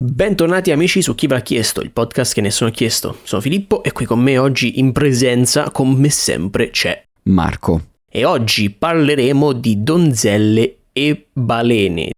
Bentornati amici su Chi l'ha chiesto, il podcast che nessuno ha chiesto. Sono Filippo e qui con me oggi in presenza, come sempre, c'è Marco. E oggi parleremo di donzelle e balene.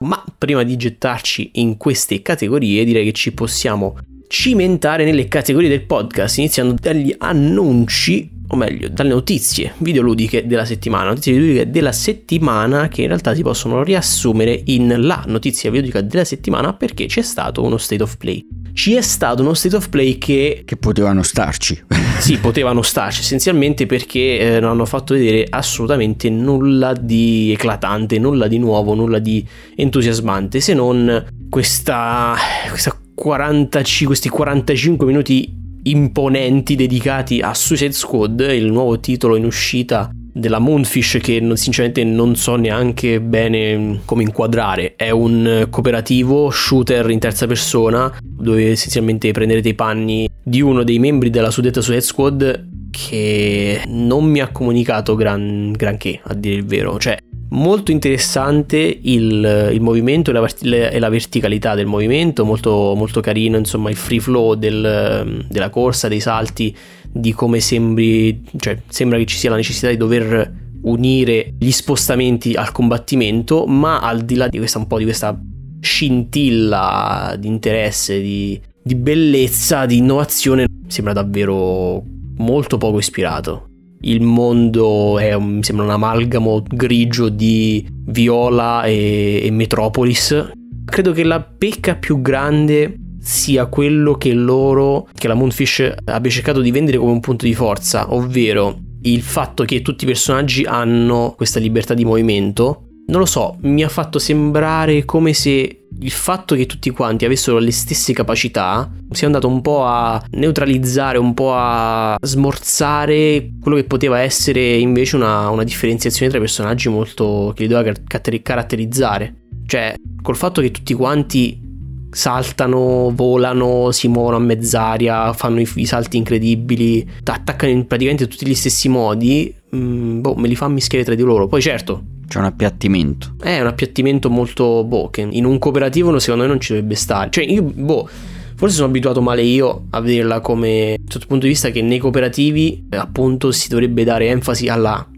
Ma prima di gettarci in queste categorie direi che ci possiamo cimentare nelle categorie del podcast, iniziando dagli annunci, o meglio, dalle notizie videoludiche della settimana. Notizie videoludiche della settimana che in realtà si possono riassumere in la notizia videoludica della settimana perché c'è stato uno state of play. Ci è stato uno state of play che... Che potevano starci. sì, potevano starci, essenzialmente perché eh, non hanno fatto vedere assolutamente nulla di eclatante, nulla di nuovo, nulla di entusiasmante, se non questa, questa 45, questi 45 minuti imponenti dedicati a Suicide Squad, il nuovo titolo in uscita della Moonfish che non, sinceramente non so neanche bene come inquadrare. È un cooperativo shooter in terza persona dove essenzialmente prenderete i panni di uno dei membri della suddetta Suicide Squad che non mi ha comunicato gran, granché, a dire il vero. Cioè, molto interessante il, il movimento e la, e la, verticalità del movimento, molto, molto carino, insomma, il free flow del, della corsa, dei salti, di come sembri, cioè, sembra che ci sia la necessità di dover unire gli spostamenti al combattimento, ma al di là di questa un po' di questa scintilla di interesse, di, di bellezza, di innovazione, sembra davvero molto poco ispirato. Il mondo è un, mi sembra un amalgamo grigio di Viola e, e Metropolis. Credo che la pecca più grande sia quello che loro, che la Moonfish abbia cercato di vendere come un punto di forza, ovvero il fatto che tutti i personaggi hanno questa libertà di movimento. Non lo so, mi ha fatto sembrare come se il fatto che tutti quanti avessero le stesse capacità sia andato un po' a neutralizzare, un po' a smorzare quello che poteva essere invece una, una differenziazione tra i personaggi molto che li doveva caratterizzare. Cioè, col fatto che tutti quanti saltano, volano, si muovono a mezz'aria, fanno i, i salti incredibili, attaccano in praticamente tutti gli stessi modi, mh, mm, boh, me li fa mischiare tra di loro. Poi certo, c'è un appiattimento. È un appiattimento molto, boh, che in un cooperativo secondo me non ci dovrebbe stare. Cioè, io, boh, forse sono abituato male io a vederla come, sotto il punto di vista che nei cooperativi, appunto, si dovrebbe dare enfasi alla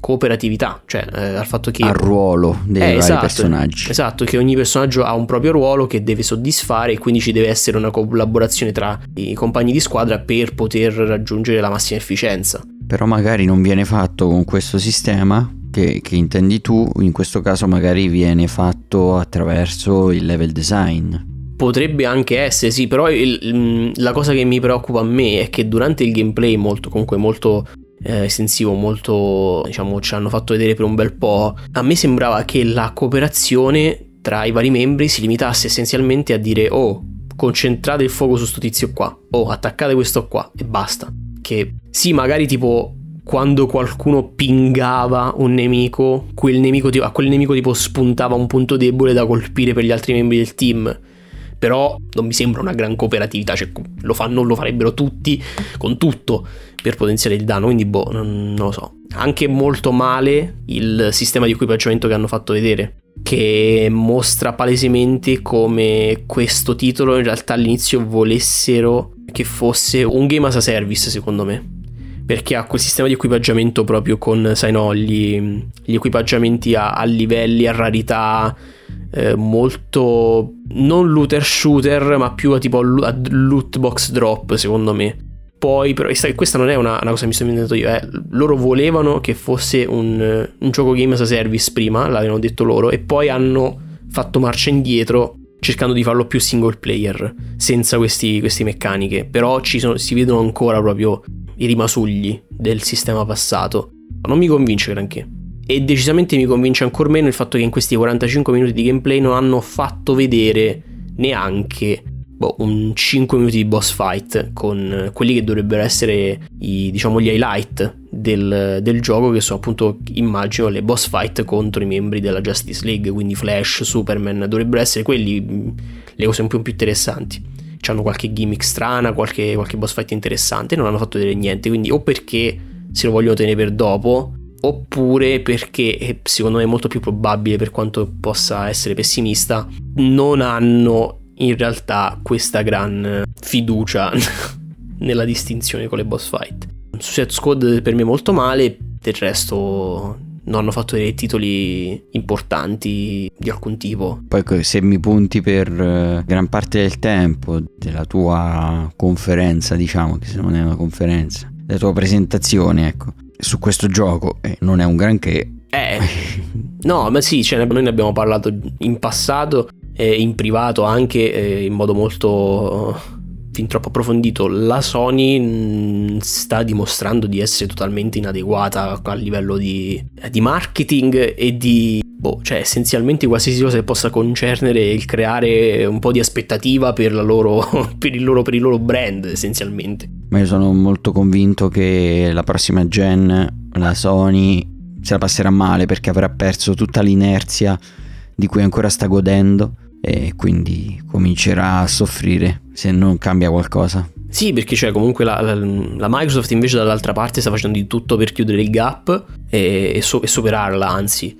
cooperatività, cioè eh, al fatto che... Al ruolo dei eh, vari esatto, personaggi. Esatto, che ogni personaggio ha un proprio ruolo che deve soddisfare e quindi ci deve essere una collaborazione tra i compagni di squadra per poter raggiungere la massima efficienza. Però magari non viene fatto con questo sistema che, che, intendi tu, in questo caso magari viene fatto attraverso il level design. Potrebbe anche essere, sì, però il, la cosa che mi preoccupa a me è che durante il gameplay molto, comunque molto eh, estensivo, molto, diciamo, ci hanno fatto vedere per un bel po', a me sembrava che la cooperazione tra i vari membri si limitasse essenzialmente a dire oh, concentrate il fuoco su sto tizio qua, oh, attaccate questo qua e basta. Che sì, magari tipo quando qualcuno pingava un nemico, quel nemico, a quel nemico tipo spuntava un punto debole da colpire per gli altri membri del team. Però non mi sembra una gran cooperatività, cioè lo fanno, lo farebbero tutti con tutto per potenziare il danno, quindi boh, non lo so. Anche molto male il sistema di equipaggiamento che hanno fatto vedere, che mostra palesemente come questo titolo in realtà all'inizio volessero che fosse un game as a service, secondo me perché ha quel sistema di equipaggiamento proprio con, sai no, gli, gli equipaggiamenti a, a, livelli, a rarità eh, molto non looter shooter, ma più a tipo a loot box drop, secondo me. Poi, però, questa non è una, una cosa che mi sto inventando io, eh. loro volevano che fosse un, un gioco game as a service prima, l'avevano detto loro, e poi hanno fatto marcia indietro cercando di farlo più single player, senza questi, queste meccaniche. Però sono, si vedono ancora proprio i rimasugli del sistema passato. Non mi convince granché. E decisamente mi convince ancora meno il fatto che in questi 45 minuti di gameplay non hanno fatto vedere neanche boh, un 5 minuti di boss fight con quelli che dovrebbero essere i, diciamo, gli highlight del, del, gioco, che sono appunto, immagino, le boss fight contro i membri della Justice League, quindi Flash, Superman, dovrebbero essere quelli le cose un po' più interessanti. hanno qualche gimmick strana, qualche, qualche boss fight interessante, non hanno fatto vedere niente, quindi o perché se lo vogliono tenere per dopo, oppure perché, secondo me è molto più probabile per quanto possa essere pessimista, non hanno in realtà questa gran fiducia nella distinzione con le boss fight. Suicide Squad per me molto male, del resto non hanno fatto dei titoli importanti di alcun tipo. Poi se mi punti per eh, gran parte del tempo della tua conferenza, diciamo che se non è una conferenza, della tua presentazione, ecco, su questo gioco eh, non è un granché. Eh, no, ma sì, cioè, noi ne abbiamo parlato in passato, eh, in privato anche, eh, in modo molto fin troppo approfondito, la Sony mm, sta dimostrando di essere totalmente inadeguata a livello di, di marketing e di boh, cioè essenzialmente qualsiasi cosa che possa concernere il creare un po' di aspettativa per, loro, per, il loro, per il loro brand essenzialmente. Ma io sono molto convinto che la prossima gen la Sony se la passerà male perché avrà perso tutta l'inerzia di cui ancora sta godendo e quindi comincerà a soffrire se non cambia qualcosa. Sì, perché cioè comunque la, la, Microsoft invece dall'altra parte sta facendo di tutto per chiudere il gap e, e, so, e, superarla, anzi.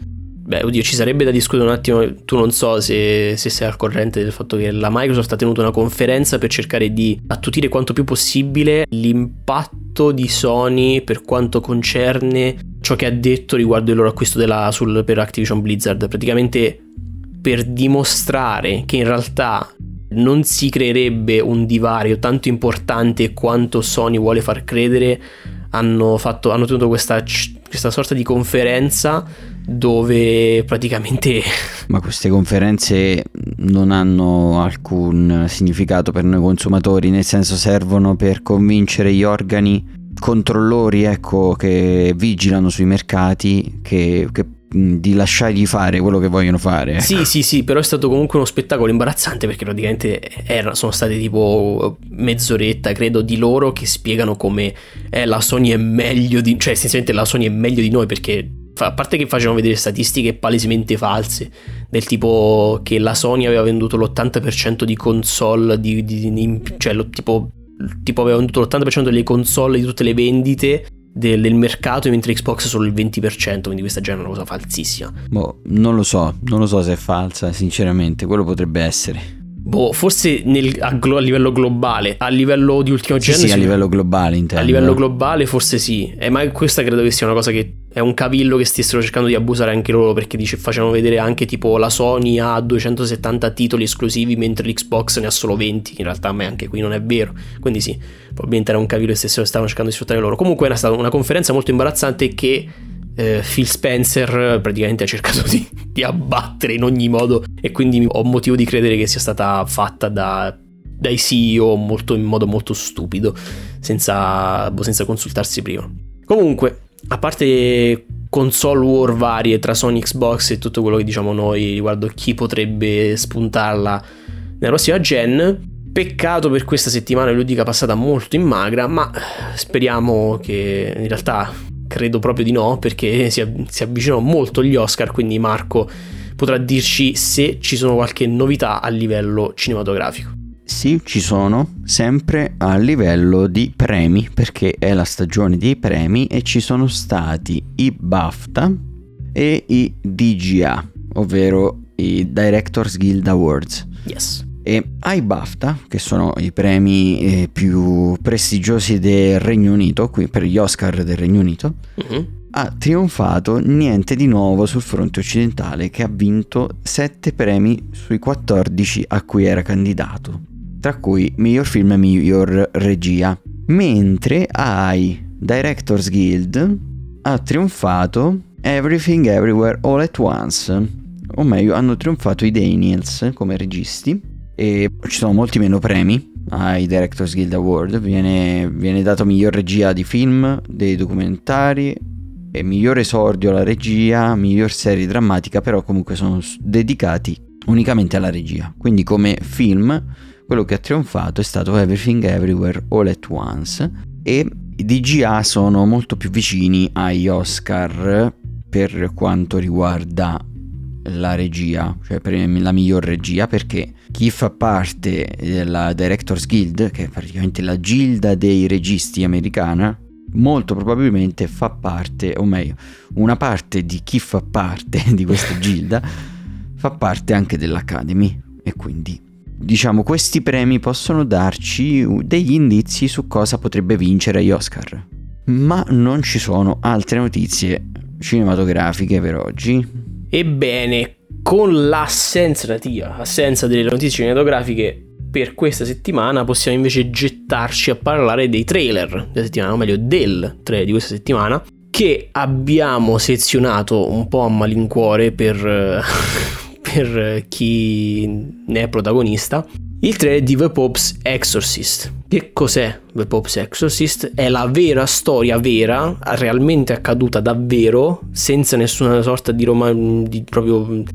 Beh, oddio, ci sarebbe da discutere un attimo, tu non so se, se, sei al corrente del fatto che la Microsoft ha tenuto una conferenza per cercare di attutire quanto più possibile l'impatto di Sony per quanto concerne ciò che ha detto riguardo il loro acquisto della, sul, per Activision Blizzard. Praticamente per dimostrare che in realtà non si creerebbe un divario tanto importante quanto Sony vuole far credere, hanno, fatto, hanno tenuto questa, questa sorta di conferenza dove praticamente... Ma queste conferenze non hanno alcun significato per noi consumatori, nel senso servono per convincere gli organi controllori ecco, che vigilano sui mercati che, che di lasciargli fare quello che vogliono fare. Sì, sì, sì, però è stato comunque uno spettacolo imbarazzante perché praticamente era, sono state tipo mezz'oretta, credo, di loro che spiegano come eh, la Sony è meglio di... cioè essenzialmente la Sony è meglio di noi perché a parte che facevano vedere statistiche palesemente false, del tipo che la Sony aveva venduto l'80% di console, di, di, di, cioè lo, tipo, tipo aveva venduto l'80% delle console di tutte le vendite del, del, mercato mentre Xbox solo il 20%, quindi questa già è una cosa falsissima. Boh, non lo so, non lo so se è falsa, sinceramente, quello potrebbe essere. Boh, forse nel, a, a, livello globale, a livello di ultimo sì, genere. Sì, a livello globale intendo. A livello globale forse sì, eh, ma questa credo che sia una cosa che è un cavillo che stessero cercando di abusare anche loro perché dice, facevano vedere anche tipo la Sony ha 270 titoli esclusivi mentre l'Xbox ne ha solo 20, in realtà a me anche qui non è vero, quindi sì, probabilmente era un cavillo che stessero stavano cercando di sfruttare loro. Comunque era stata una conferenza molto imbarazzante che eh, Phil Spencer praticamente ha cercato di, di, abbattere in ogni modo e quindi ho motivo di credere che sia stata fatta da, dai CEO molto, in modo molto stupido, senza, boh, senza consultarsi prima. Comunque, a parte console war varie tra Sony Xbox e tutto quello che diciamo noi riguardo chi potrebbe spuntarla nella prossima gen, Peccato per questa settimana ludica passata molto in magra, ma speriamo che in realtà Credo proprio di no, perché si, si avvicinano molto gli Oscar, quindi Marco potrà dirci se ci sono qualche novità a livello cinematografico. Sì, ci sono, sempre a livello di premi, perché è la stagione dei premi e ci sono stati i BAFTA e i DGA, ovvero i Directors Guild Awards. Yes. E ai BAFTA, che sono i premi eh, più prestigiosi del Regno Unito, qui per gli Oscar del Regno Unito, uh-huh. ha trionfato niente di nuovo sul fronte occidentale che ha vinto 7 premi sui 14 a cui era candidato, tra cui miglior film e miglior regia. Mentre ai Directors Guild ha trionfato Everything Everywhere All at Once, o meglio hanno trionfato i Daniels come registi e ci sono molti meno premi ai Directors Guild Award, viene, viene dato miglior regia di film, dei documentari, miglior esordio alla regia, miglior serie drammatica, però comunque sono dedicati unicamente alla regia. Quindi come film quello che ha trionfato è stato Everything Everywhere All at Once e i DGA sono molto più vicini agli Oscar per quanto riguarda la regia, cioè per la miglior regia, perché chi fa parte della Directors Guild, che è praticamente la gilda dei registi americana, molto probabilmente fa parte, o meglio, una parte di chi fa parte di questa gilda fa parte anche dell'Academy e quindi diciamo questi premi possono darci degli indizi su cosa potrebbe vincere gli Oscar. Ma non ci sono altre notizie cinematografiche per oggi. Ebbene, con l'assenza relativa, assenza delle notizie cinematografiche per questa settimana, possiamo invece gettarci a parlare dei trailer della settimana, o meglio del trailer di questa settimana, che abbiamo sezionato un po' a malincuore per, per chi ne è protagonista. Il trailer di The Pope's Exorcist. Che cos'è The Pope's Exorcist? È la vera storia vera, realmente accaduta davvero, senza nessuna sorta di, rom- di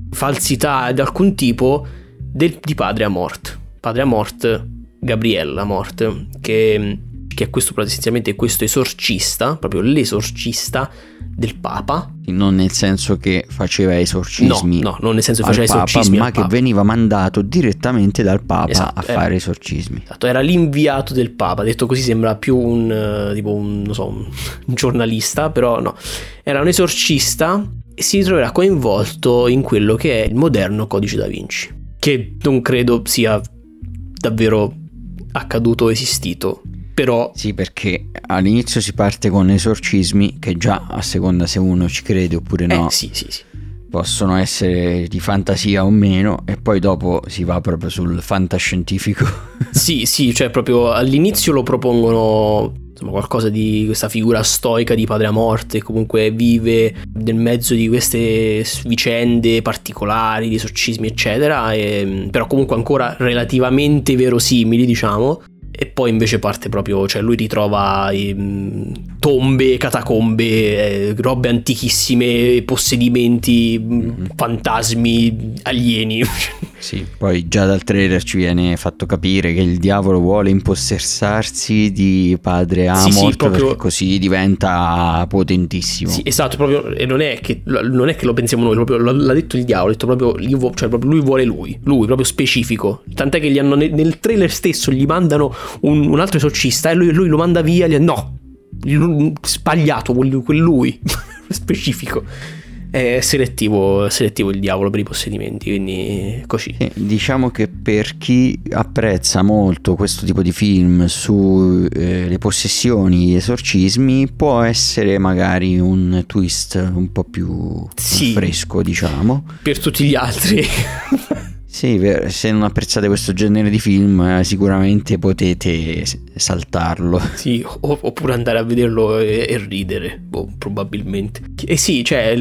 falsità di alcun tipo, del, di padre Amort. Padre Amort, Gabriella Amort, che, che è questo essenzialmente questo esorcista, proprio l'esorcista del Papa. Non nel senso che faceva esorcismi. No, no non nel senso che faceva Papa, esorcismi. Ma che veniva mandato direttamente dal Papa esatto, a era, fare esorcismi. Esatto, era l'inviato del Papa. Detto così sembra più un, eh, tipo un, so, un, giornalista, però no. Era un esorcista e si troverà coinvolto in quello che è il moderno codice da Vinci. Che non credo sia davvero accaduto o esistito però... Sì, perché all'inizio si parte con esorcismi che già a seconda se uno ci crede oppure no. Eh, sì, sì, sì. Possono essere di fantasia o meno, e poi dopo si va proprio sul fantascientifico. sì, sì, cioè proprio all'inizio lo propongono insomma, qualcosa di questa figura stoica di padre a morte, comunque vive nel mezzo di queste vicende particolari, di esorcismi, eccetera, e, però comunque ancora relativamente verosimili, diciamo e poi invece parte proprio, cioè lui ritrova eh, tombe, catacombe, eh, robe antichissime, possedimenti, mm-hmm. fantasmi, alieni. Sì, poi già dal trailer ci viene fatto capire che il diavolo vuole impossessarsi di padre Amort sì, sì, proprio... così diventa potentissimo. Sì, esatto, proprio, e non è, che, non è che lo pensiamo noi, proprio, l'ha detto il diavolo, ha detto proprio, cioè proprio lui vuole lui, lui, proprio specifico. Tant'è che gli hanno, nel trailer stesso gli mandano un, un altro esorcista e lui, lui, lo manda via, gli, no, sbagliato, quel lui, specifico è selettivo, selettivo il diavolo per i possedimenti, quindi così. Eh, diciamo che per chi apprezza molto questo tipo di film sulle eh, possessioni, gli esorcismi, può essere magari un twist un po' più sì, fresco, diciamo. Per tutti gli altri. Sì, se non apprezzate questo genere di film eh, sicuramente potete saltarlo. Sì, oppure andare a vederlo e, e ridere, boh, probabilmente. E sì, cioè,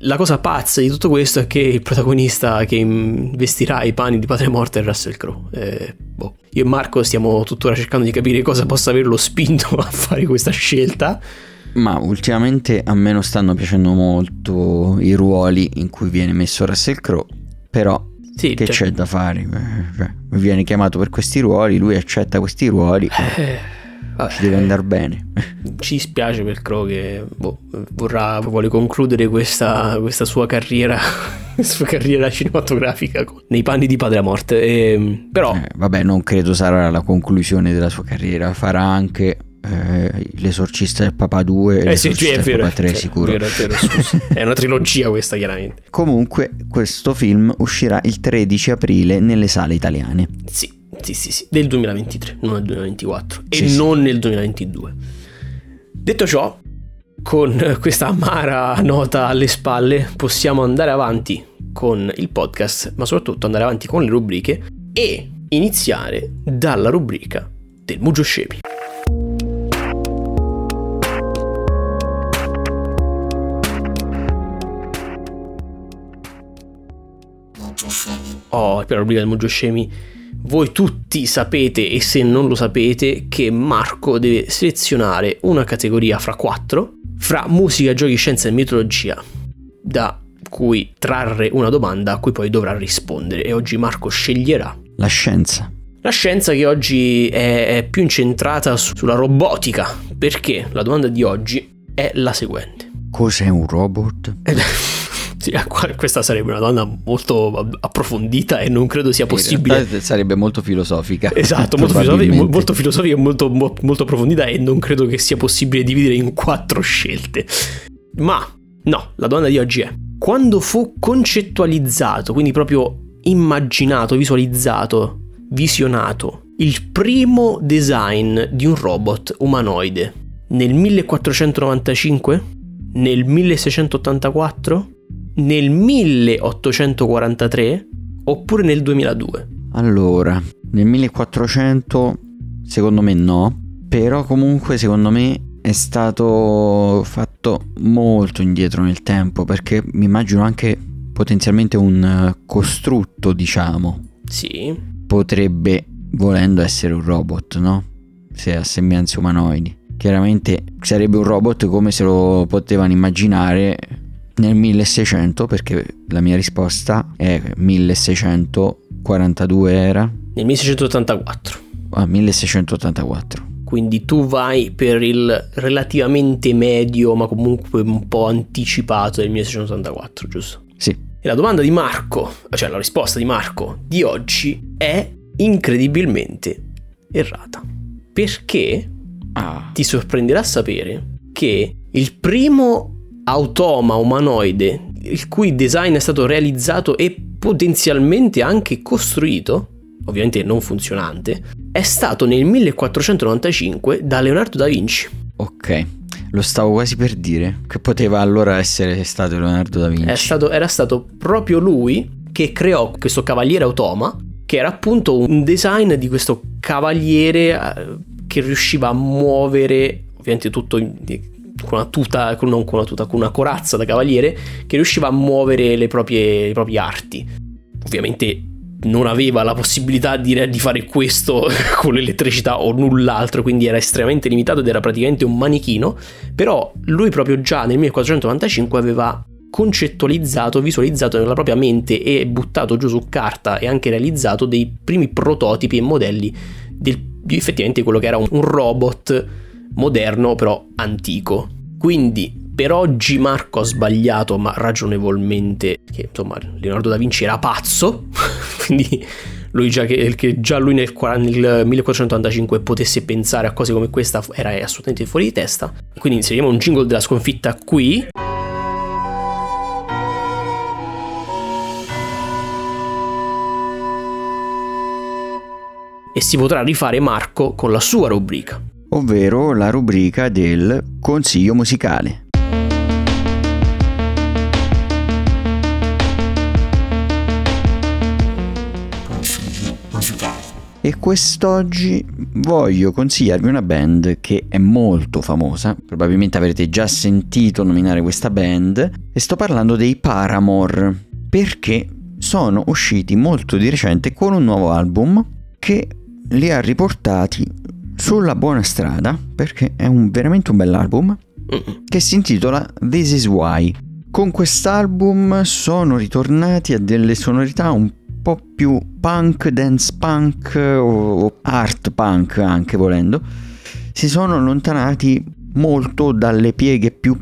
la cosa pazza di tutto questo è che il protagonista che investirà i panni di Padre Morte è Russell Crowe. Eh, boh. Io e Marco stiamo tuttora cercando di capire cosa possa averlo spinto a fare questa scelta. Ma ultimamente a me non stanno piacendo molto i ruoli in cui viene messo Russell Crowe, però sì, che cioè... c'è da fare? Cioè, viene chiamato per questi ruoli, lui accetta questi ruoli. Eh, ci deve andare bene. Ci spiace per Crow che boh, vorrà, vuole concludere questa, questa sua carriera sua carriera cinematografica nei panni di Padre a Morte. E, ehm, però, eh, vabbè, non credo sarà la conclusione della sua carriera. Farà anche eh, l'esorcista del Papa 2 e eh sì, sì, è vero, Papa 3 sicuro. vero, è, vero, è una trilogia questa chiaramente. Comunque questo film uscirà il 13 aprile nelle sale italiane. Sì sì sì, sì del 2023 non del 2024 sì, e sì. non nel 2022 detto ciò con questa amara nota alle spalle possiamo andare avanti con il podcast ma soprattutto andare avanti con le rubriche e iniziare dalla rubrica del Mugio Scemi Oh, per rubrica del Mojo Scemi, voi tutti sapete e se non lo sapete che Marco deve selezionare una categoria fra quattro, fra musica, giochi, scienza e mitologia, da cui trarre una domanda a cui poi dovrà rispondere e oggi Marco sceglierà la scienza. La scienza che oggi è più incentrata sulla robotica, perché la domanda di oggi è la seguente. Cos'è un robot? Sì, questa sarebbe una donna molto approfondita e non credo sia possibile. sarebbe molto filosofica. Esatto, molto filosofica, molto filosofica e molto, molto approfondita e non credo che sia possibile dividere in quattro scelte. Ma no, la donna di oggi è quando fu concettualizzato, quindi proprio immaginato, visualizzato, visionato il primo design di un robot umanoide nel 1495, nel 1684, nel 1843 oppure nel 2002? Allora, nel 1400 secondo me no, però comunque secondo me è stato fatto molto indietro nel tempo perché mi immagino anche potenzialmente un costrutto, diciamo. Sì. Potrebbe, volendo, essere un robot, no? Se ha sembianze umanoidi. Chiaramente sarebbe un robot come se lo potevano immaginare nel 1600 perché la mia risposta è 1642 era. Nel 1684 ah 1684 quindi tu vai per il relativamente medio ma comunque un po' anticipato del 1684 giusto? sì. E la domanda di Marco cioè la risposta di Marco di oggi è incredibilmente errata. Perché ah. ti sorprenderà sapere che il primo automa umanoide il cui design è stato realizzato e potenzialmente anche costruito, ovviamente non funzionante, è stato nel 1495 da Leonardo da Vinci. Ok, lo stavo quasi per dire che poteva allora essere stato Leonardo da Vinci. Stato, era stato proprio lui che creò questo cavaliere automa, che era appunto un design di questo cavaliere eh, che riusciva a muovere ovviamente tutto con una tuta, non con una tuta, con una corazza da cavaliere che riusciva a muovere le proprie, le proprie arti. Ovviamente non aveva la possibilità di, di, fare questo con l'elettricità o null'altro, quindi era estremamente limitato ed era praticamente un manichino, però lui proprio già nel 1495 aveva concettualizzato, visualizzato nella propria mente e buttato giù su carta e anche realizzato dei primi prototipi e modelli del, di effettivamente quello che era un, un robot moderno però antico. Quindi per oggi Marco ha sbagliato, ma ragionevolmente, che insomma Leonardo da Vinci era pazzo, quindi lui già che, che già lui nel, nel, 1485 potesse pensare a cose come questa era assolutamente fuori di testa. Quindi inseriamo un jingle della sconfitta qui. E si potrà rifare Marco con la sua rubrica ovvero la rubrica del consiglio musicale. E quest'oggi voglio consigliarvi una band che è molto famosa, probabilmente avrete già sentito nominare questa band, e sto parlando dei Paramore, perché sono usciti molto di recente con un nuovo album che li ha riportati sulla buona strada perché è un, veramente un bell'album che si intitola This Is Why. Con quest'album sono ritornati a delle sonorità un po' più punk, dance punk o art punk anche volendo. Si sono allontanati molto dalle pieghe più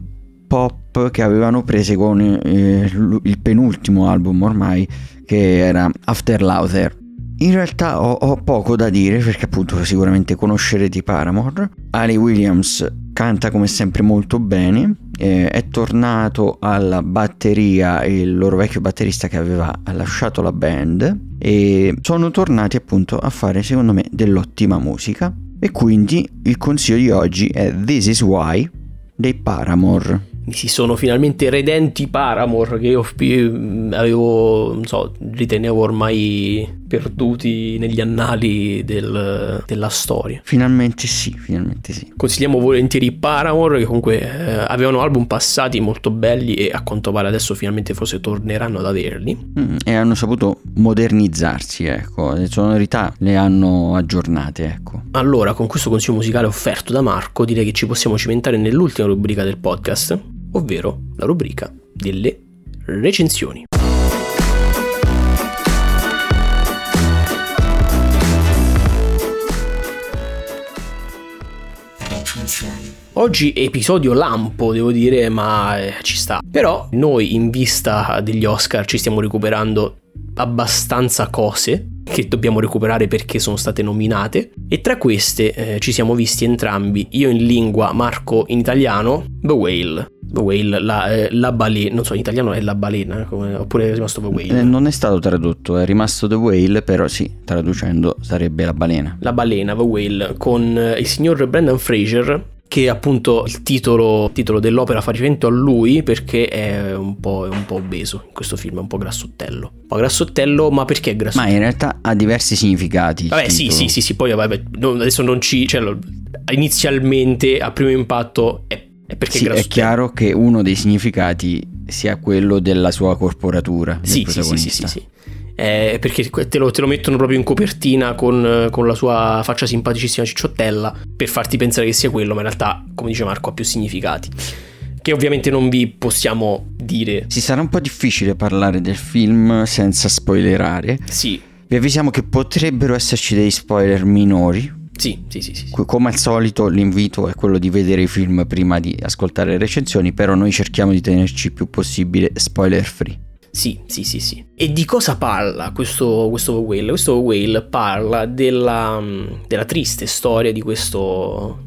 pop che avevano prese con eh, il penultimo album ormai che era After Louder. In realtà ho, ho, poco da dire perché appunto sicuramente conoscerete i Paramore. Ali Williams canta come sempre molto bene, eh, è tornato alla batteria il loro vecchio batterista che aveva lasciato la band e sono tornati appunto a fare secondo me dell'ottima musica e quindi il consiglio di oggi è This Is Why dei Paramore si sono finalmente redenti Paramore che io avevo, non so, ritenevo ormai perduti negli annali del, della storia. Finalmente sì, finalmente sì. Consigliamo volentieri Paramore che comunque eh, avevano album passati molto belli e a quanto pare adesso finalmente forse torneranno ad averli. Mm, e hanno saputo modernizzarsi, ecco, le sonorità le hanno aggiornate, ecco. Allora, con questo consiglio musicale offerto da Marco, direi che ci possiamo cimentare nell'ultima rubrica del podcast ovvero la rubrica delle recensioni. Oggi episodio lampo, devo dire, ma eh, ci sta. Però noi in vista degli Oscar ci stiamo recuperando abbastanza cose che dobbiamo recuperare perché sono state nominate e tra queste eh, ci siamo visti entrambi, io in lingua, Marco in italiano, The Whale. The Whale, la, eh, la balena, non so, in italiano è la balena, come, oppure è rimasto The Whale? Eh, non è stato tradotto, è rimasto The Whale, però sì, traducendo sarebbe la balena. La balena, The Whale, con eh, il signor Brendan Fraser che appunto il titolo, titolo, dell'opera fa riferimento a lui perché è un, po', è un po' obeso in questo film, è un po' grassottello. Un po' grassottello, ma perché è grassottello? Ma in realtà ha diversi significati. Vabbè, sì, sì, sì, sì, poi vabbè, adesso non ci... Cioè, inizialmente, a primo impatto, è, è perché sì, è È chiaro che uno dei significati sia quello della sua corporatura. Sì, sì, sì, sì, sì, sì eh, perché te lo, te lo, mettono proprio in copertina con, con, la sua faccia simpaticissima cicciottella per farti pensare che sia quello, ma in realtà, come dice Marco, ha più significati. Che ovviamente non vi possiamo dire. Si sarà un po' difficile parlare del film senza spoilerare. Sì. Vi avvisiamo che potrebbero esserci dei spoiler minori. Sì, sì, sì, sì, Come al solito l'invito è quello di vedere i film prima di ascoltare le recensioni, però noi cerchiamo di tenerci il più possibile spoiler free. Sì, sì, sì, sì. E di cosa parla questo, questo Whale? Questo Whale parla della, della triste storia di questo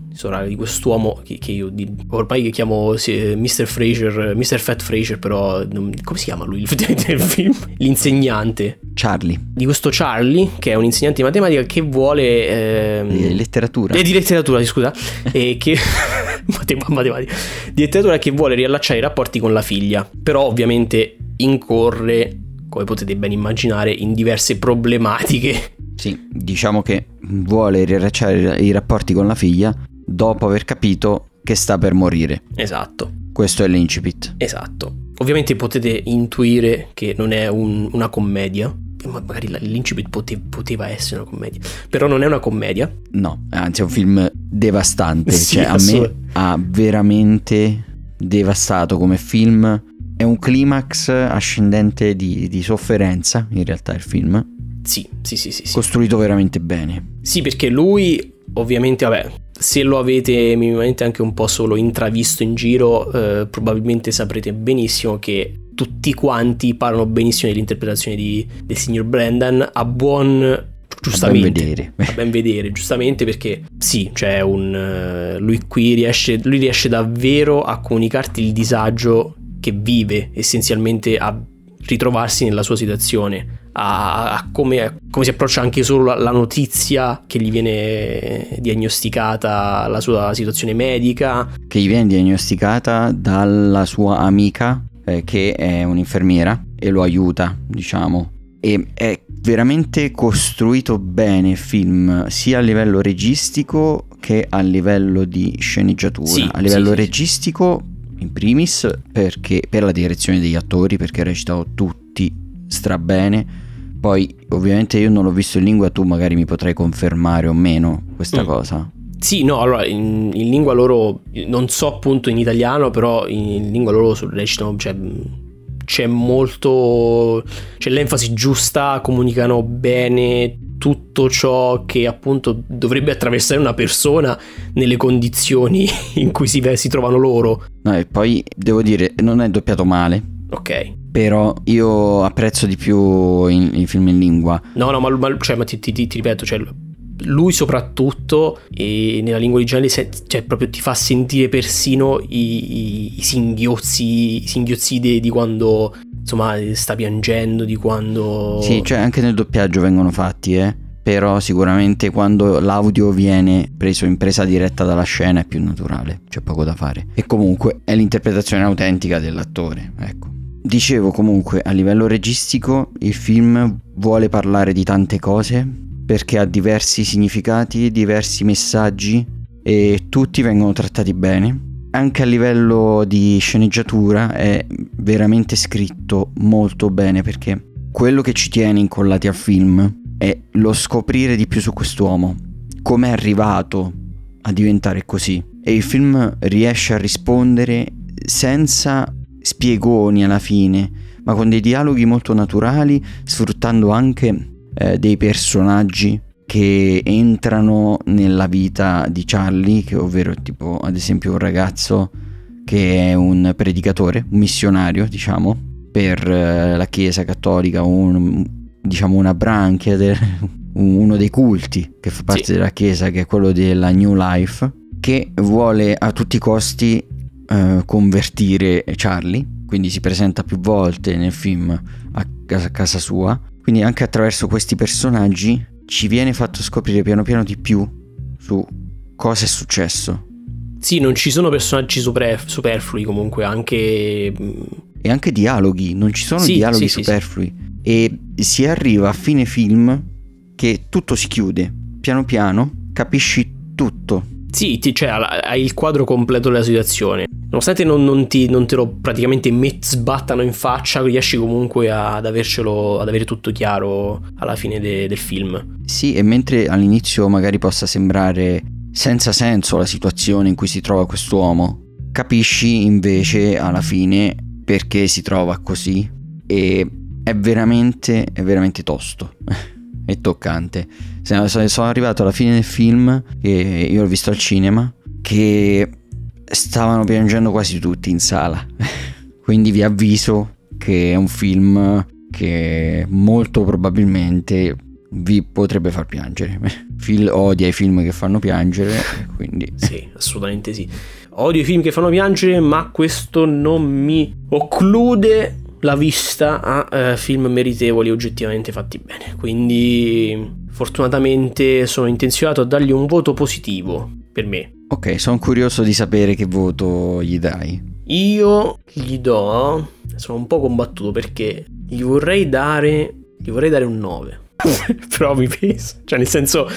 di quest'uomo che, che io di, ormai chiamo sì, Mr. Fraser, Mr. Fat Fraser, però non, come si chiama lui nel film? L'insegnante. Charlie. Di questo Charlie, che è un insegnante di matematica che vuole... Ehm, letteratura. Eh, di letteratura, scusa. e che... matematica. Di letteratura che vuole riallacciare i rapporti con la figlia. Però ovviamente incorre, come potete ben immaginare, in diverse problematiche. Sì, diciamo che vuole riallacciare i rapporti con la figlia dopo aver capito che sta per morire. Esatto. Questo è l'incipit. Esatto. Ovviamente potete intuire che non è un, una commedia, magari l'incipit pote, poteva essere una commedia, però non è una commedia. No, anzi è un film devastante, sì, cioè a me ha veramente devastato come film è un climax ascendente di, di, sofferenza, in realtà il film. Sì, sì, sì, sì, sì. Costruito veramente bene. Sì, perché lui, ovviamente, vabbè, se lo avete minimamente anche un po' solo intravisto in giro, eh, probabilmente saprete benissimo che tutti quanti parlano benissimo dell'interpretazione di, del signor Brendan a buon giustamente a ben vedere, a ben vedere giustamente perché sì c'è un uh, lui qui riesce lui riesce davvero a comunicarti il disagio che vive essenzialmente a ritrovarsi nella sua situazione, a, a come, come, si approccia anche solo la, la, notizia che gli viene diagnosticata, la sua situazione medica. Che gli viene diagnosticata dalla sua amica eh, che è un'infermiera e lo aiuta, diciamo. E è veramente costruito bene il film, sia a livello registico che a livello di sceneggiatura. Sì, a livello sì, registico in primis perché, per la direzione degli attori, perché recitano tutti strabene. Poi ovviamente io non l'ho visto in lingua, tu magari mi potrai confermare o meno questa mm. cosa. Sì, no, allora in, in, lingua loro, non so appunto in italiano, però in lingua loro recitano, cioè c'è molto, c'è l'enfasi giusta, comunicano bene, tutto ciò che appunto dovrebbe attraversare una persona nelle condizioni in cui si, si trovano loro. No, e poi devo dire, non è doppiato male. Ok. Però io apprezzo di più i film in lingua. No, no, ma, ma, cioè, ma ti, ti, ti, ripeto, cioè, lui soprattutto nella lingua originale cioè, proprio ti fa sentire persino i, i, i singhiozzi, i singhiozzi di, di quando insomma sta piangendo di quando... Sì, cioè anche nel doppiaggio vengono fatti, eh. Però sicuramente quando l'audio viene preso in presa diretta dalla scena è più naturale, c'è poco da fare. E comunque è l'interpretazione autentica dell'attore, ecco. Dicevo comunque a livello registico il film vuole parlare di tante cose perché ha diversi significati, diversi messaggi e tutti vengono trattati bene anche a livello di sceneggiatura è veramente scritto molto bene perché quello che ci tiene incollati al film è lo scoprire di più su quest'uomo, come è arrivato a diventare così. E il film riesce a rispondere senza spiegoni alla fine, ma con dei dialoghi molto naturali, sfruttando anche eh, dei personaggi che entrano nella vita di Charlie, che ovvero tipo ad esempio un ragazzo che è un predicatore, un missionario, diciamo, per eh, la Chiesa cattolica, un, diciamo una branchia, de, uno dei culti che fa parte sì. della Chiesa, che è quello della New Life, che vuole a tutti i costi uh, convertire Charlie, quindi si presenta più volte nel film a casa, a casa sua, quindi anche attraverso questi personaggi ci viene fatto scoprire piano piano di più su cosa è successo. Sì, non ci sono personaggi super, superflui comunque, anche... Mm, e anche dialoghi, non ci sono sì, dialoghi sì, superflui. Sì, e si arriva a fine film che tutto si chiude, piano piano capisci tutto. Sì, ti, cioè hai il quadro completo della situazione. Nonostante non, non, ti, non te lo praticamente met, sbattano in faccia, riesci comunque ad avercelo, ad avere tutto chiaro alla fine de, del film. Sì, e mentre all'inizio magari possa sembrare senza senso la situazione in cui si trova quest'uomo, capisci invece alla fine perché si trova così e è veramente, è veramente tosto. è toccante. Sono arrivato alla fine del film, che io l'ho visto al cinema, che stavano piangendo quasi tutti in sala. Quindi vi avviso che è un film che molto probabilmente vi potrebbe far piangere. Phil odia i film che fanno piangere, quindi... Sì, assolutamente sì. Odio i film che fanno piangere, ma questo non mi occlude la vista a eh, film meritevoli oggettivamente fatti bene. Quindi fortunatamente sono intenzionato a dargli un voto positivo per me. Ok, sono curioso di sapere che voto gli dai. Io gli do. Sono un po' combattuto perché gli vorrei dare. Gli vorrei dare un 9. Però mi pesa. Cioè, nel senso. Eh,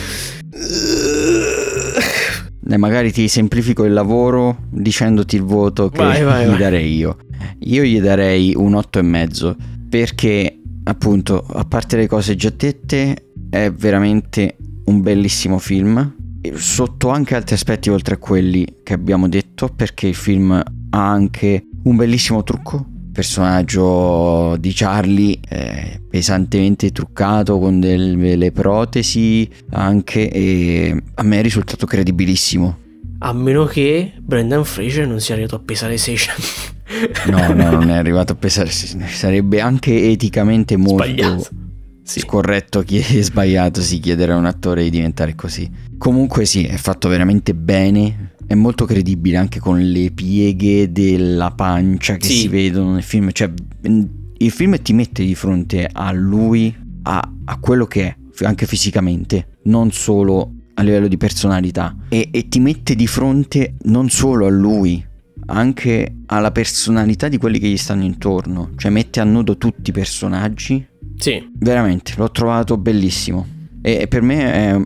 magari ti semplifico il lavoro dicendoti il voto che vai, vai, gli vai. darei io. Io gli darei un 8,5 perché, appunto, a parte le cose già dette, è veramente un bellissimo film sotto anche altri aspetti oltre a quelli che abbiamo detto perché il film ha anche un bellissimo trucco. Personaggio di Charlie eh, pesantemente truccato con delle protesi anche e a me è risultato credibilissimo. A meno che Brendan Fraser non sia arrivato a pesare 600 no no non è arrivato a pesare sarebbe anche eticamente molto Sbagliato sì. scorretto è sbagliato si chiedere a un attore di diventare così. Comunque sì, è fatto veramente bene, è molto credibile anche con le pieghe della pancia che sì. si vedono nel film, cioè il film ti mette di fronte a lui, a, a quello che è, anche fisicamente, non solo a livello di personalità, e, e ti mette di fronte non solo a lui, anche alla personalità di quelli che gli stanno intorno, cioè mette a nudo tutti i personaggi sì. Veramente, l'ho trovato bellissimo. E per me è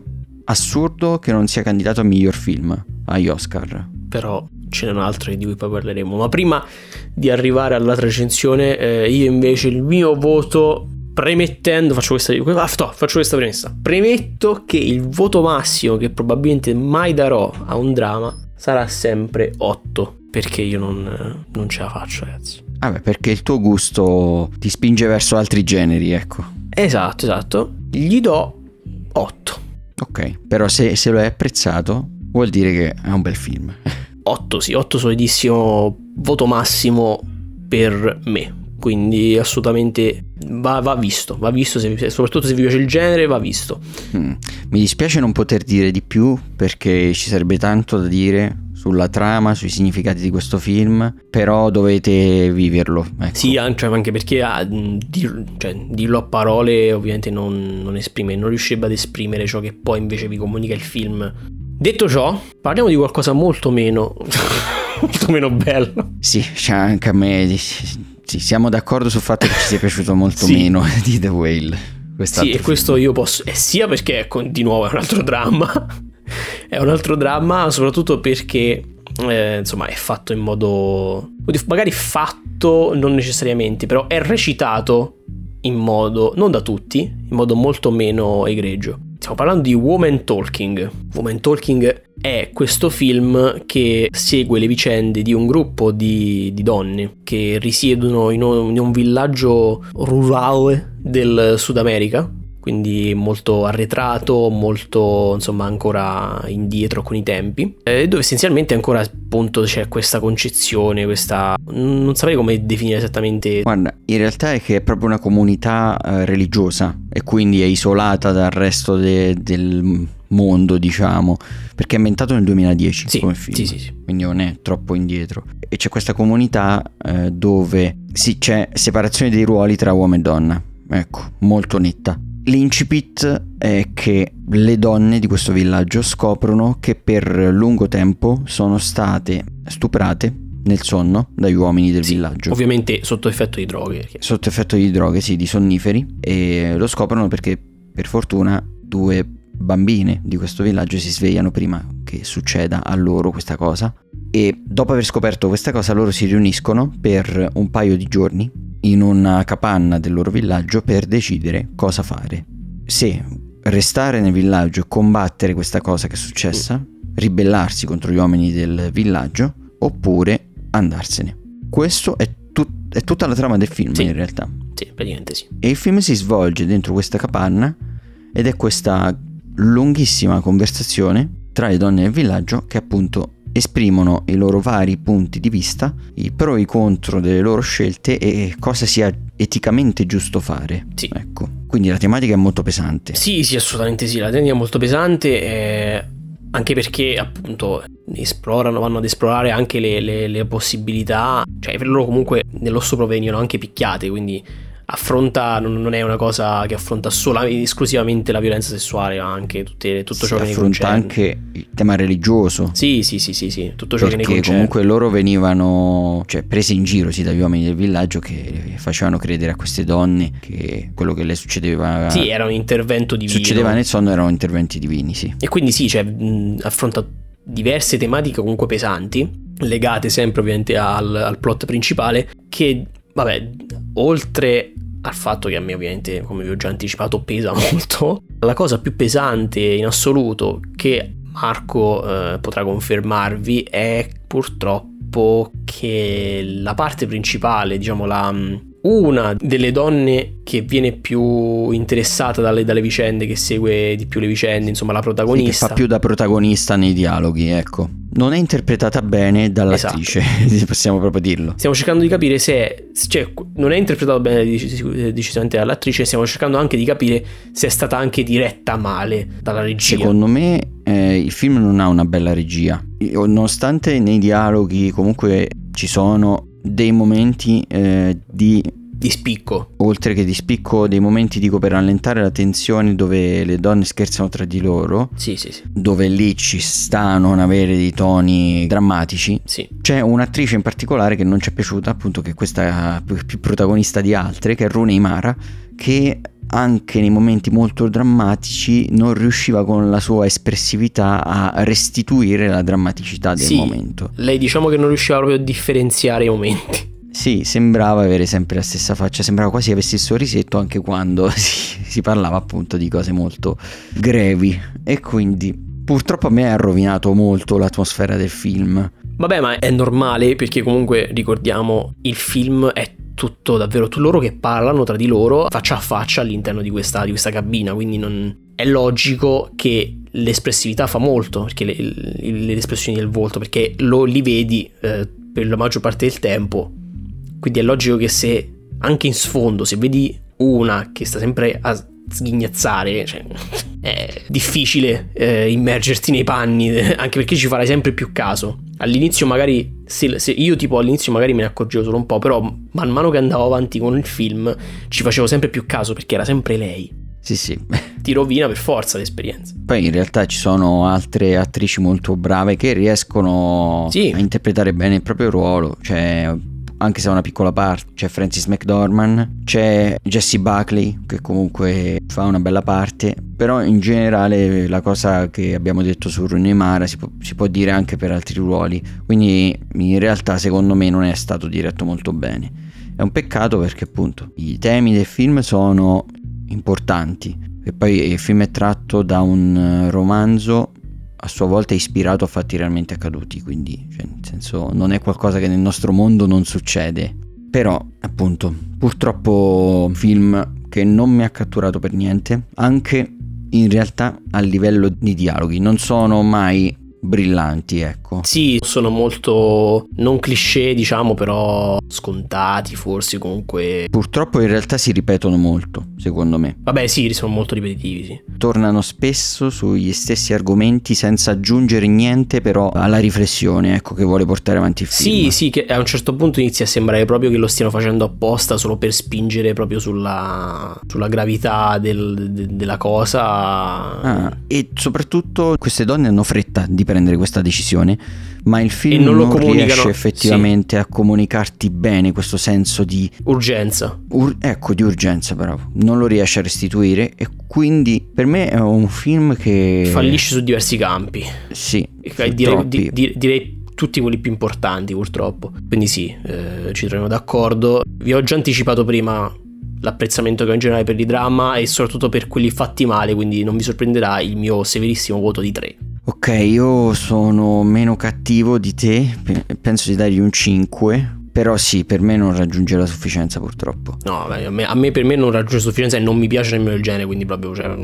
assurdo che non sia candidato a miglior film agli Oscar. Però ce n'è un altro di cui poi parleremo. Ma prima di arrivare alla recensione, eh, io invece il mio voto premettendo, faccio questa, ah, faccio questa premessa, premetto che il voto massimo che probabilmente mai darò a un drama sarà sempre 8, perché io non, non ce la faccio ragazzi. Vabbè, perché il tuo gusto ti spinge verso altri generi, ecco. Esatto, esatto. Gli do 8. Ok, però se, se lo hai apprezzato vuol dire che è un bel film. 8, sì, 8 solidissimo, voto massimo per me. Quindi assolutamente va, va visto, va visto, se, soprattutto se vi piace il genere, va visto. Mm. Mi dispiace non poter dire di più perché ci sarebbe tanto da dire sulla trama, sui significati di questo film, però dovete viverlo. Ecco. Sì, cioè, anche perché ah, dir, cioè, dirlo a parole ovviamente non, non, esprime, non riuscirebbe ad esprimere ciò che poi invece vi comunica il film. Detto ciò, parliamo di qualcosa molto meno, molto meno bello. Sì, c'è anche a me. Sì, siamo d'accordo sul fatto che ci sia piaciuto molto sì. meno di The Whale. Sì, e questo io posso. Eh, sia perché ecco, di nuovo è un altro dramma è un altro dramma, soprattutto perché eh, insomma è fatto in modo magari fatto non necessariamente, però è recitato in modo non da tutti, in modo molto meno egregio. Stiamo parlando di Woman Talking. Woman Talking è questo film che segue le vicende di un gruppo di, di donne che risiedono in un, in un villaggio rurale del Sud America quindi molto arretrato, molto insomma ancora indietro con i tempi, eh, dove essenzialmente ancora appunto c'è questa concezione, questa... non saprei come definire esattamente. Guarda, in realtà è che è proprio una comunità eh, religiosa e quindi è isolata dal resto de- del mondo, diciamo, perché è ambientato nel 2010 sì, come film, sì, sì, sì. quindi non è troppo indietro. E c'è questa comunità eh, dove sì, c'è separazione dei ruoli tra uomo e donna, ecco, molto netta. L'incipit è che le donne di questo villaggio scoprono che per lungo tempo sono state stuprate nel sonno dagli uomini del Sì, villaggio. Ovviamente sotto effetto di droghe. Sotto effetto di droghe, sì, di sonniferi. E lo scoprono perché, per fortuna, due bambine di questo villaggio si svegliano prima che succeda a loro questa cosa. E dopo aver scoperto questa cosa, loro si riuniscono per un paio di giorni in una capanna del loro villaggio per decidere cosa fare. Se restare nel villaggio e combattere questa cosa che è successa, ribellarsi contro gli uomini del villaggio, oppure andarsene. Questo è, tut- è tutta la trama del film Sì. in realtà. Sì, praticamente sì. E il film si svolge dentro questa capanna ed è questa lunghissima conversazione tra le donne del villaggio che appunto esprimono i loro vari punti di vista, i pro e i contro delle loro scelte e cosa sia eticamente giusto fare. Sì. Ecco. Quindi la tematica è molto pesante. Sì, sì, assolutamente sì. La tecnica è molto pesante, eh, anche perché appunto esplorano, vanno ad esplorare anche le, le- le possibilità. Cioè, per loro comunque nello stupro venivano anche picchiate, quindi affronta, non, è una cosa che affronta solo esclusivamente la violenza sessuale, ma anche tutte- tutto Si ciò che ne affronta concerne. anche il tema religioso. Sì, sì, sì, sì, sì, tutto ciò che ne Perché concerne. comunque loro venivano cioè, presi in giro sì, dagli uomini del villaggio che facevano credere a queste donne che quello che le succedeva, Sì, era un intervento divino. succedeva nel sonno erano interventi divini, sì. E quindi sì, cioè, mh, affronta diverse tematiche comunque pesanti, legate sempre ovviamente al, al plot principale, che, vabbè, oltre al fatto che a me ovviamente, come vi ho già anticipato, pesa molto, la cosa più pesante in assoluto che Marco eh, potrà confermarvi è purtroppo che la parte principale, diciamo la... una delle donne che viene più interessata dalle, dalle vicende, che segue di più le vicende, insomma la Sì, che protagonista. fa più da protagonista nei dialoghi, ecco. Non è interpretata bene dall'attrice, possiamo proprio dirlo. Stiamo cercando di capire se, cioè, non è interpretato bene decis- decisamente dall'attrice, stiamo cercando anche di capire se è stata anche diretta male dalla regia. Secondo me eh, il film non ha una bella regia. Nonostante nei dialoghi comunque ci sono dei momenti eh, di Di spicco. oltre che di spicco dei momenti dico per allentare la tensione dove le donne scherzano tra di loro, Sì, sì, sì. dove lì ci sta a non avere dei toni drammatici. Sì, C'è un'attrice in particolare che non ci è piaciuta, appunto che è questa più più protagonista di altre, che è Rooney Mara, che anche nei momenti molto drammatici non riusciva con la sua espressività a restituire la drammaticità del Sì. momento. lei diciamo che non riusciva proprio a differenziare i momenti. Sì, sembrava avere sempre la stessa faccia, sembrava quasi avesse il sorrisetto anche quando si, si parlava appunto di cose molto grevi e quindi purtroppo a me ha rovinato molto l'atmosfera del film. Vabbè, ma è normale perché comunque ricordiamo il film è tutto davvero tu loro che parlano tra di loro faccia a faccia all'interno di questa, di questa cabina, quindi non è logico che l'espressività fa molto, perché le, le- le espressioni del volto, perché lo li vedi eh, per la maggior parte del tempo. Quindi è logico che se anche in sfondo, se vedi una che sta sempre a sghignazzare, cioè, è difficile eh, immergerti nei panni, anche perché ci farai sempre più caso. All'inizio magari, se, se io tipo all'inizio magari me ne accorgevo solo un po', però man mano che andavo avanti con il film ci facevo sempre più caso perché era sempre lei. Sì, sì. Ti rovina per forza l'esperienza. Poi in realtà ci sono altre attrici molto brave che riescono Sì. a interpretare bene il proprio ruolo, cioè anche se ha una piccola parte, c'è Francis McDormand, c'è Jessie Buckley che comunque fa una bella parte, però in generale la cosa che abbiamo detto su Rooney Mara si può, si può dire anche per altri ruoli, quindi in realtà secondo me non è stato diretto molto bene. È un peccato perché appunto i temi del film sono importanti e poi il film è tratto da un romanzo a sua volta ispirato a fatti realmente accaduti, quindi cioè, nel senso non è qualcosa che nel nostro mondo non succede. Però, appunto, purtroppo film che non mi ha catturato per niente, anche in realtà a livello di dialoghi, non sono mai brillanti, ecco. Sì, sono molto non cliché, diciamo, però scontati, forse comunque. Purtroppo in realtà si ripetono molto, secondo me. Vabbè, sì, sono molto ripetitivi, sì. Tornano spesso sugli stessi argomenti senza aggiungere niente però alla riflessione, ecco, che vuole portare avanti il film. Sì, sì, che a un certo punto inizia a sembrare proprio che lo stiano facendo apposta solo per spingere proprio sulla, sulla gravità del, de, della cosa. Ah, e soprattutto queste donne hanno fretta di prendere questa decisione, ma il film non, non riesce effettivamente sì. a comunicarti bene questo senso di urgenza. Ur- ecco, di urgenza, bravo. Non lo riesce a restituire e quindi per me è un film che fallisce su diversi campi. Sì, direi, di, di, direi tutti quelli più importanti purtroppo. Quindi sì, eh, ci troviamo d'accordo. Vi ho già anticipato prima l'apprezzamento che ho in generale per i dramma e soprattutto per quelli fatti male, quindi non vi sorprenderà il mio severissimo voto di 3. Ok, io sono meno cattivo di te, penso di dargli un 5. Però sì, per me non raggiunge la sufficienza purtroppo. No, a me, a me per me non raggiunge la sufficienza e non mi piace nemmeno il genere, quindi proprio... Cioè,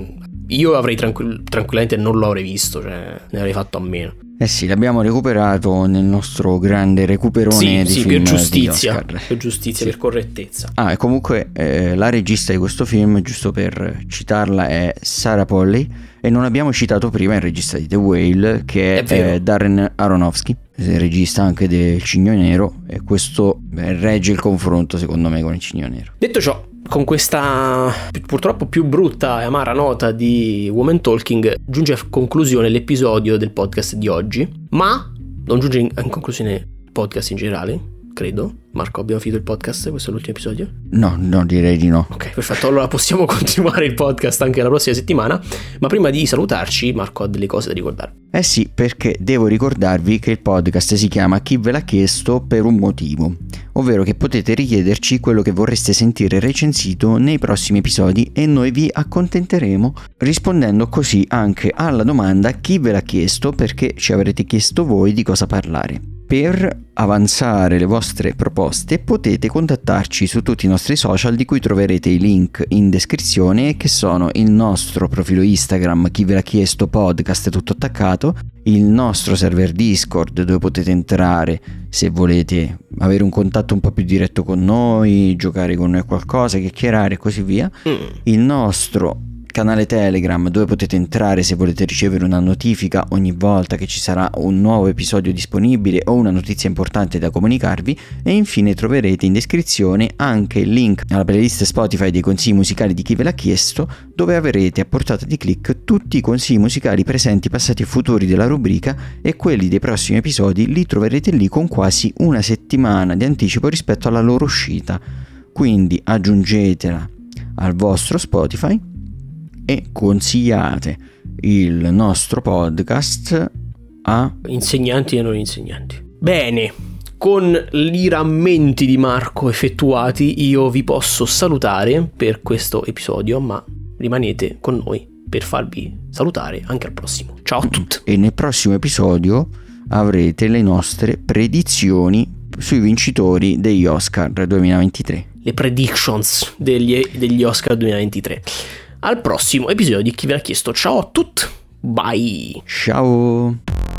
io avrei tranquill- tranquillamente non lo avrei visto, cioè ne avrei fatto a meno. Eh sì, l'abbiamo recuperato nel nostro grande recuperone sì, di sì, film per giustizia, per giustizia, sì. per correttezza. Ah, e comunque eh, la regista di questo film, giusto per citarla, è Sarah Polley e non abbiamo citato prima il regista di The Whale che è, è Darren Aronofsky, regista anche del Cigno Nero e questo beh, regge il confronto secondo me con il Cigno Nero. Detto ciò, con questa purtroppo più brutta e amara nota di Woman Talking giunge a conclusione l'episodio del podcast di oggi, ma non giunge in, conclusione il podcast in generale, credo. Marco, abbiamo finito il podcast? Questo è l'ultimo episodio? No, no, direi di no. Ok, perfetto. Allora possiamo continuare il podcast anche la prossima settimana. Ma prima di salutarci, Marco ha delle cose da ricordare. Eh sì, perché devo ricordarvi che il podcast si chiama Chi ve l'ha chiesto per un motivo, ovvero che potete richiederci quello che vorreste sentire recensito nei prossimi episodi e noi vi accontenteremo rispondendo così anche alla domanda chi ve l'ha chiesto perché ci avrete chiesto voi di cosa parlare. Per avanzare le vostre proposte potete contattarci su tutti i nostri social di cui troverete i link in descrizione che sono il nostro profilo Instagram chi ve l'ha chiesto podcast tutto attaccato, il nostro server Discord dove potete entrare se volete avere un contatto un po' più diretto con noi, giocare con noi a qualcosa, chiacchierare e così via, mm. il nostro canale Telegram dove potete entrare se volete ricevere una notifica ogni volta che ci sarà un nuovo episodio disponibile o una notizia importante da comunicarvi e infine troverete in descrizione anche il link alla playlist Spotify dei consigli musicali di chi ve l'ha chiesto dove avrete a portata di clic tutti i consigli musicali presenti, passati e futuri della rubrica e quelli dei prossimi episodi li troverete lì con quasi una settimana di anticipo rispetto alla loro uscita. Quindi aggiungetela al vostro Spotify e consigliate il nostro podcast a insegnanti e non insegnanti. Bene, con i rammenti di Marco effettuati io vi posso salutare per questo episodio, ma rimanete con noi per farvi salutare anche al prossimo. Ciao a tutti. E nel prossimo episodio avrete le nostre predizioni sui vincitori degli Oscar 2023. Le predictions degli, degli Oscar 2023 al prossimo episodio di Chi ve l'ha chiesto. Ciao a tutti, bye! Ciao!